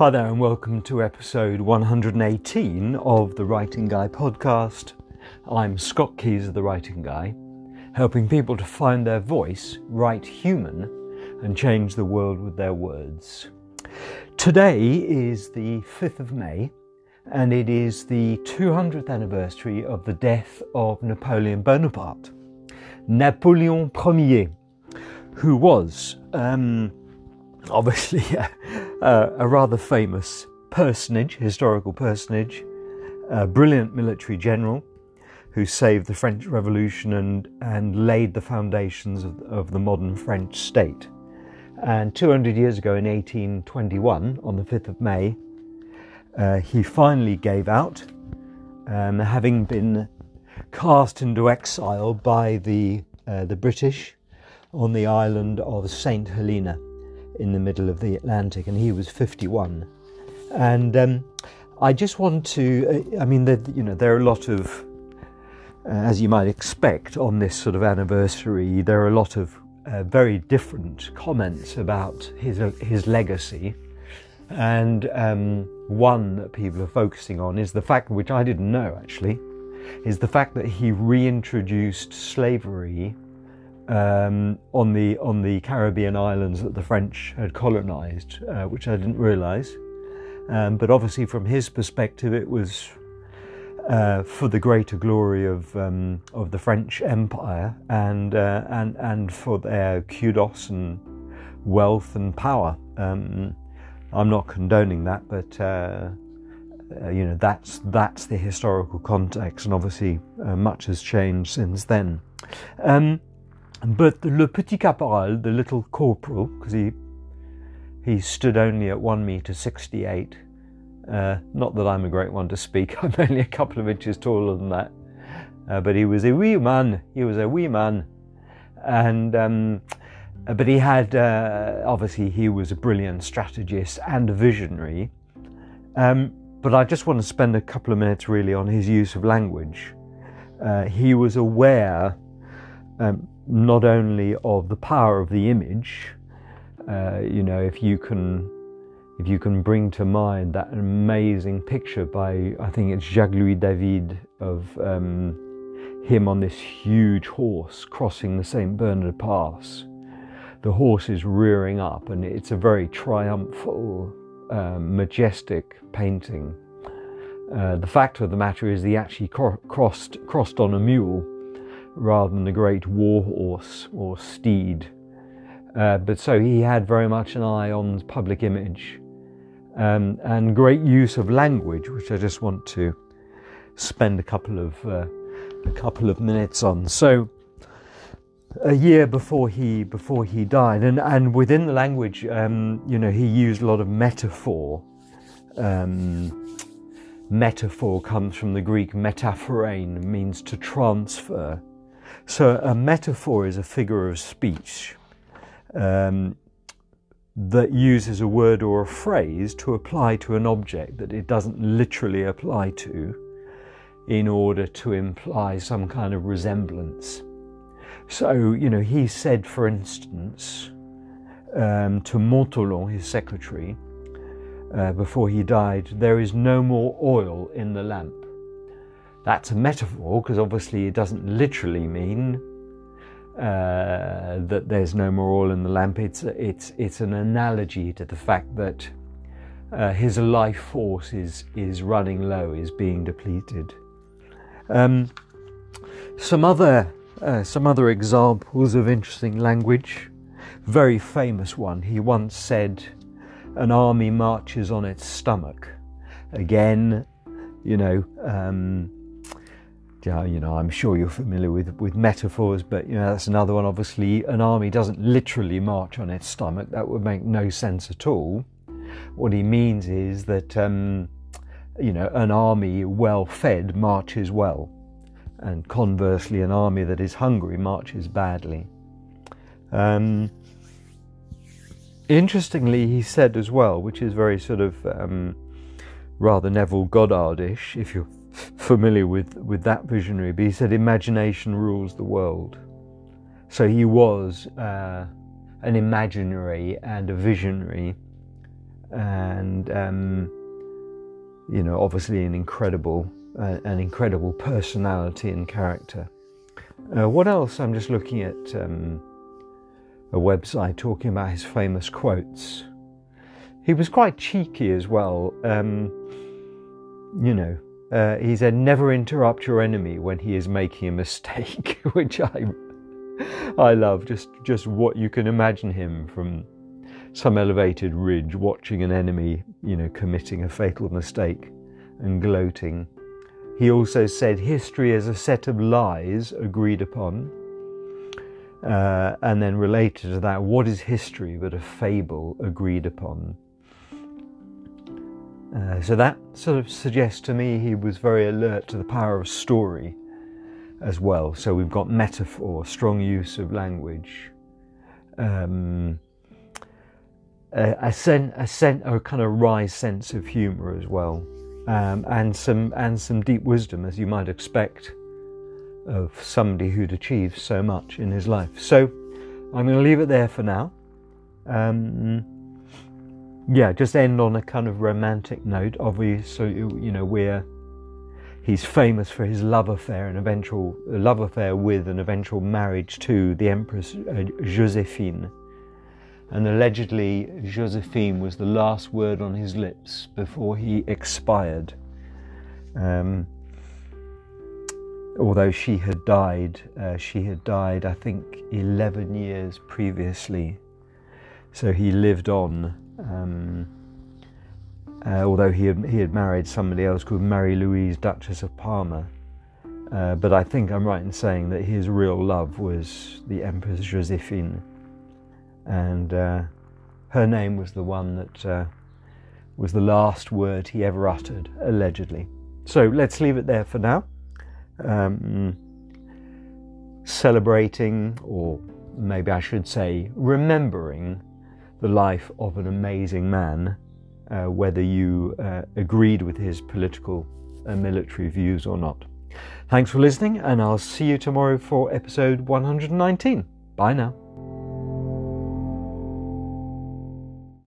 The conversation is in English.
Hi there, and welcome to episode 118 of the Writing Guy podcast. I'm Scott Keys of the Writing Guy, helping people to find their voice, write human, and change the world with their words. Today is the 5th of May, and it is the 200th anniversary of the death of Napoleon Bonaparte. Napoleon Ier, who was um, obviously a, rather famous personage, historical personage, a brilliant military general who saved the French Revolution and, and laid the foundations of, of the modern French state. And 200 years ago, in 1821, on the 5th of May, uh, he finally gave out, um, having been cast into exile by the, uh, the British on the island of St. Helena in the middle of the Atlantic, and he was 51. And um, I just want to, uh, I mean, you know, there are a lot of, uh, as you might expect on this sort of anniversary, there are a lot of uh, very different comments about his uh, his legacy. And um, one that people are focusing on is the fact, which I didn't know actually, is the fact that he reintroduced slavery um, on the on the Caribbean islands that the French had colonised, uh, which I didn't realise. Um, but obviously, from his perspective, it was uh, for the greater glory of um, of the French Empire and uh, and and for their kudos and wealth and power. Um, I'm not condoning that, but. Uh, uh, you know that's that's the historical context, and obviously uh, much has changed since then. Um, but Le Petit Caporal, the little corporal, because he he stood only at one meter sixty-eight. Uh, not that I'm a great one to speak. I'm only a couple of inches taller than that. Uh, but he was a wee man. He was a wee man, and um, but he had uh, obviously he was a brilliant strategist and a visionary. Um, but I just want to spend a couple of minutes really on his use of language. Uh, he was aware um, not only of the power of the image, uh, you know, if you can if you can bring to mind that amazing picture by I think it's Jacques Louis David of um, him on this huge horse crossing the Saint Bernard Pass. The horse is rearing up, and it's a very triumphal, um, majestic painting. Uh, the fact of the matter is, he actually cro- crossed crossed on a mule rather than the great war horse or steed. Uh, but so he had very much an eye on public image um, and great use of language, which I just want to spend a couple of uh, a couple of minutes on. So a year before he before he died, and and within the language, um, you know, he used a lot of metaphor. Um, metaphor comes from the Greek metaphorein, means to transfer. So a metaphor is a figure of speech um, that uses a word or a phrase to apply to an object that it doesn't literally apply to in order to imply some kind of resemblance. So, you know, he said, for instance, um, to Montholon, his secretary, uh, before he died, there is no more oil in the lamp. That's a metaphor because obviously it doesn't literally mean uh, that there's no more oil in the lamp. It's, it's, it's an analogy to the fact that uh, his life force is, is running low, is being depleted. Um, some other uh, some other examples of interesting language. Very famous one. He once said, "An army marches on its stomach." Again, you know, um, you know, I'm sure you're familiar with, with metaphors, but you know that's another one. Obviously, an army doesn't literally march on its stomach. That would make no sense at all. What he means is that um, you know an army well fed marches well, and conversely, an army that is hungry marches badly. Um, interestingly, he said as well, which is very sort of um, rather Neville Goddardish, if you're familiar with, with that visionary, but he said imagination rules the world. So he was uh, an imaginary and a visionary, and um, you know, obviously an incredible, uh, an incredible personality and character. Uh, what else? I'm just looking at um, a website talking about his famous quotes. He was quite cheeky as well. Um, you know, uh, he said, "Never interrupt your enemy when he is making a mistake," which I I love. Just just what you can imagine him from some elevated ridge watching an enemy, you know, committing a fatal mistake and gloating. He also said history is a set of lies agreed upon. Uh, and then related to that, what is history but a fable agreed upon? Uh, so that sort of suggests to me he was very alert to the power of story as well. So we've got metaphor, strong use of language, um, a, a, sen- a, sen- a kind of wry sense of humour as well, um, and some and some deep wisdom, as you might expect of somebody who'd achieved so much in his life. So I'm going to leave it there for now. Um, yeah, just end on a kind of romantic note. Obviously, you know, we're he's famous for his love affair, an eventual love affair with an eventual marriage to the Empress uh, Josephine. And allegedly, Josephine was the last word on his lips before he expired. Um, although she had died, uh, she had died, I think, 11 years previously. So he lived on. Um, uh, although he had, he had married somebody else called Mary Louise, Duchess of Parma. Uh, but I think I'm right in saying that his real love was the Empress Josephine, and uh, her name was the one that uh, was the last word he ever uttered, allegedly. So let's leave it there for now. Um, celebrating, or maybe I should say, remembering the life of an amazing man uh, whether you uh, agreed with his political and military views or not. Thanks for listening, and I'll see you tomorrow for episode 119. Bye now.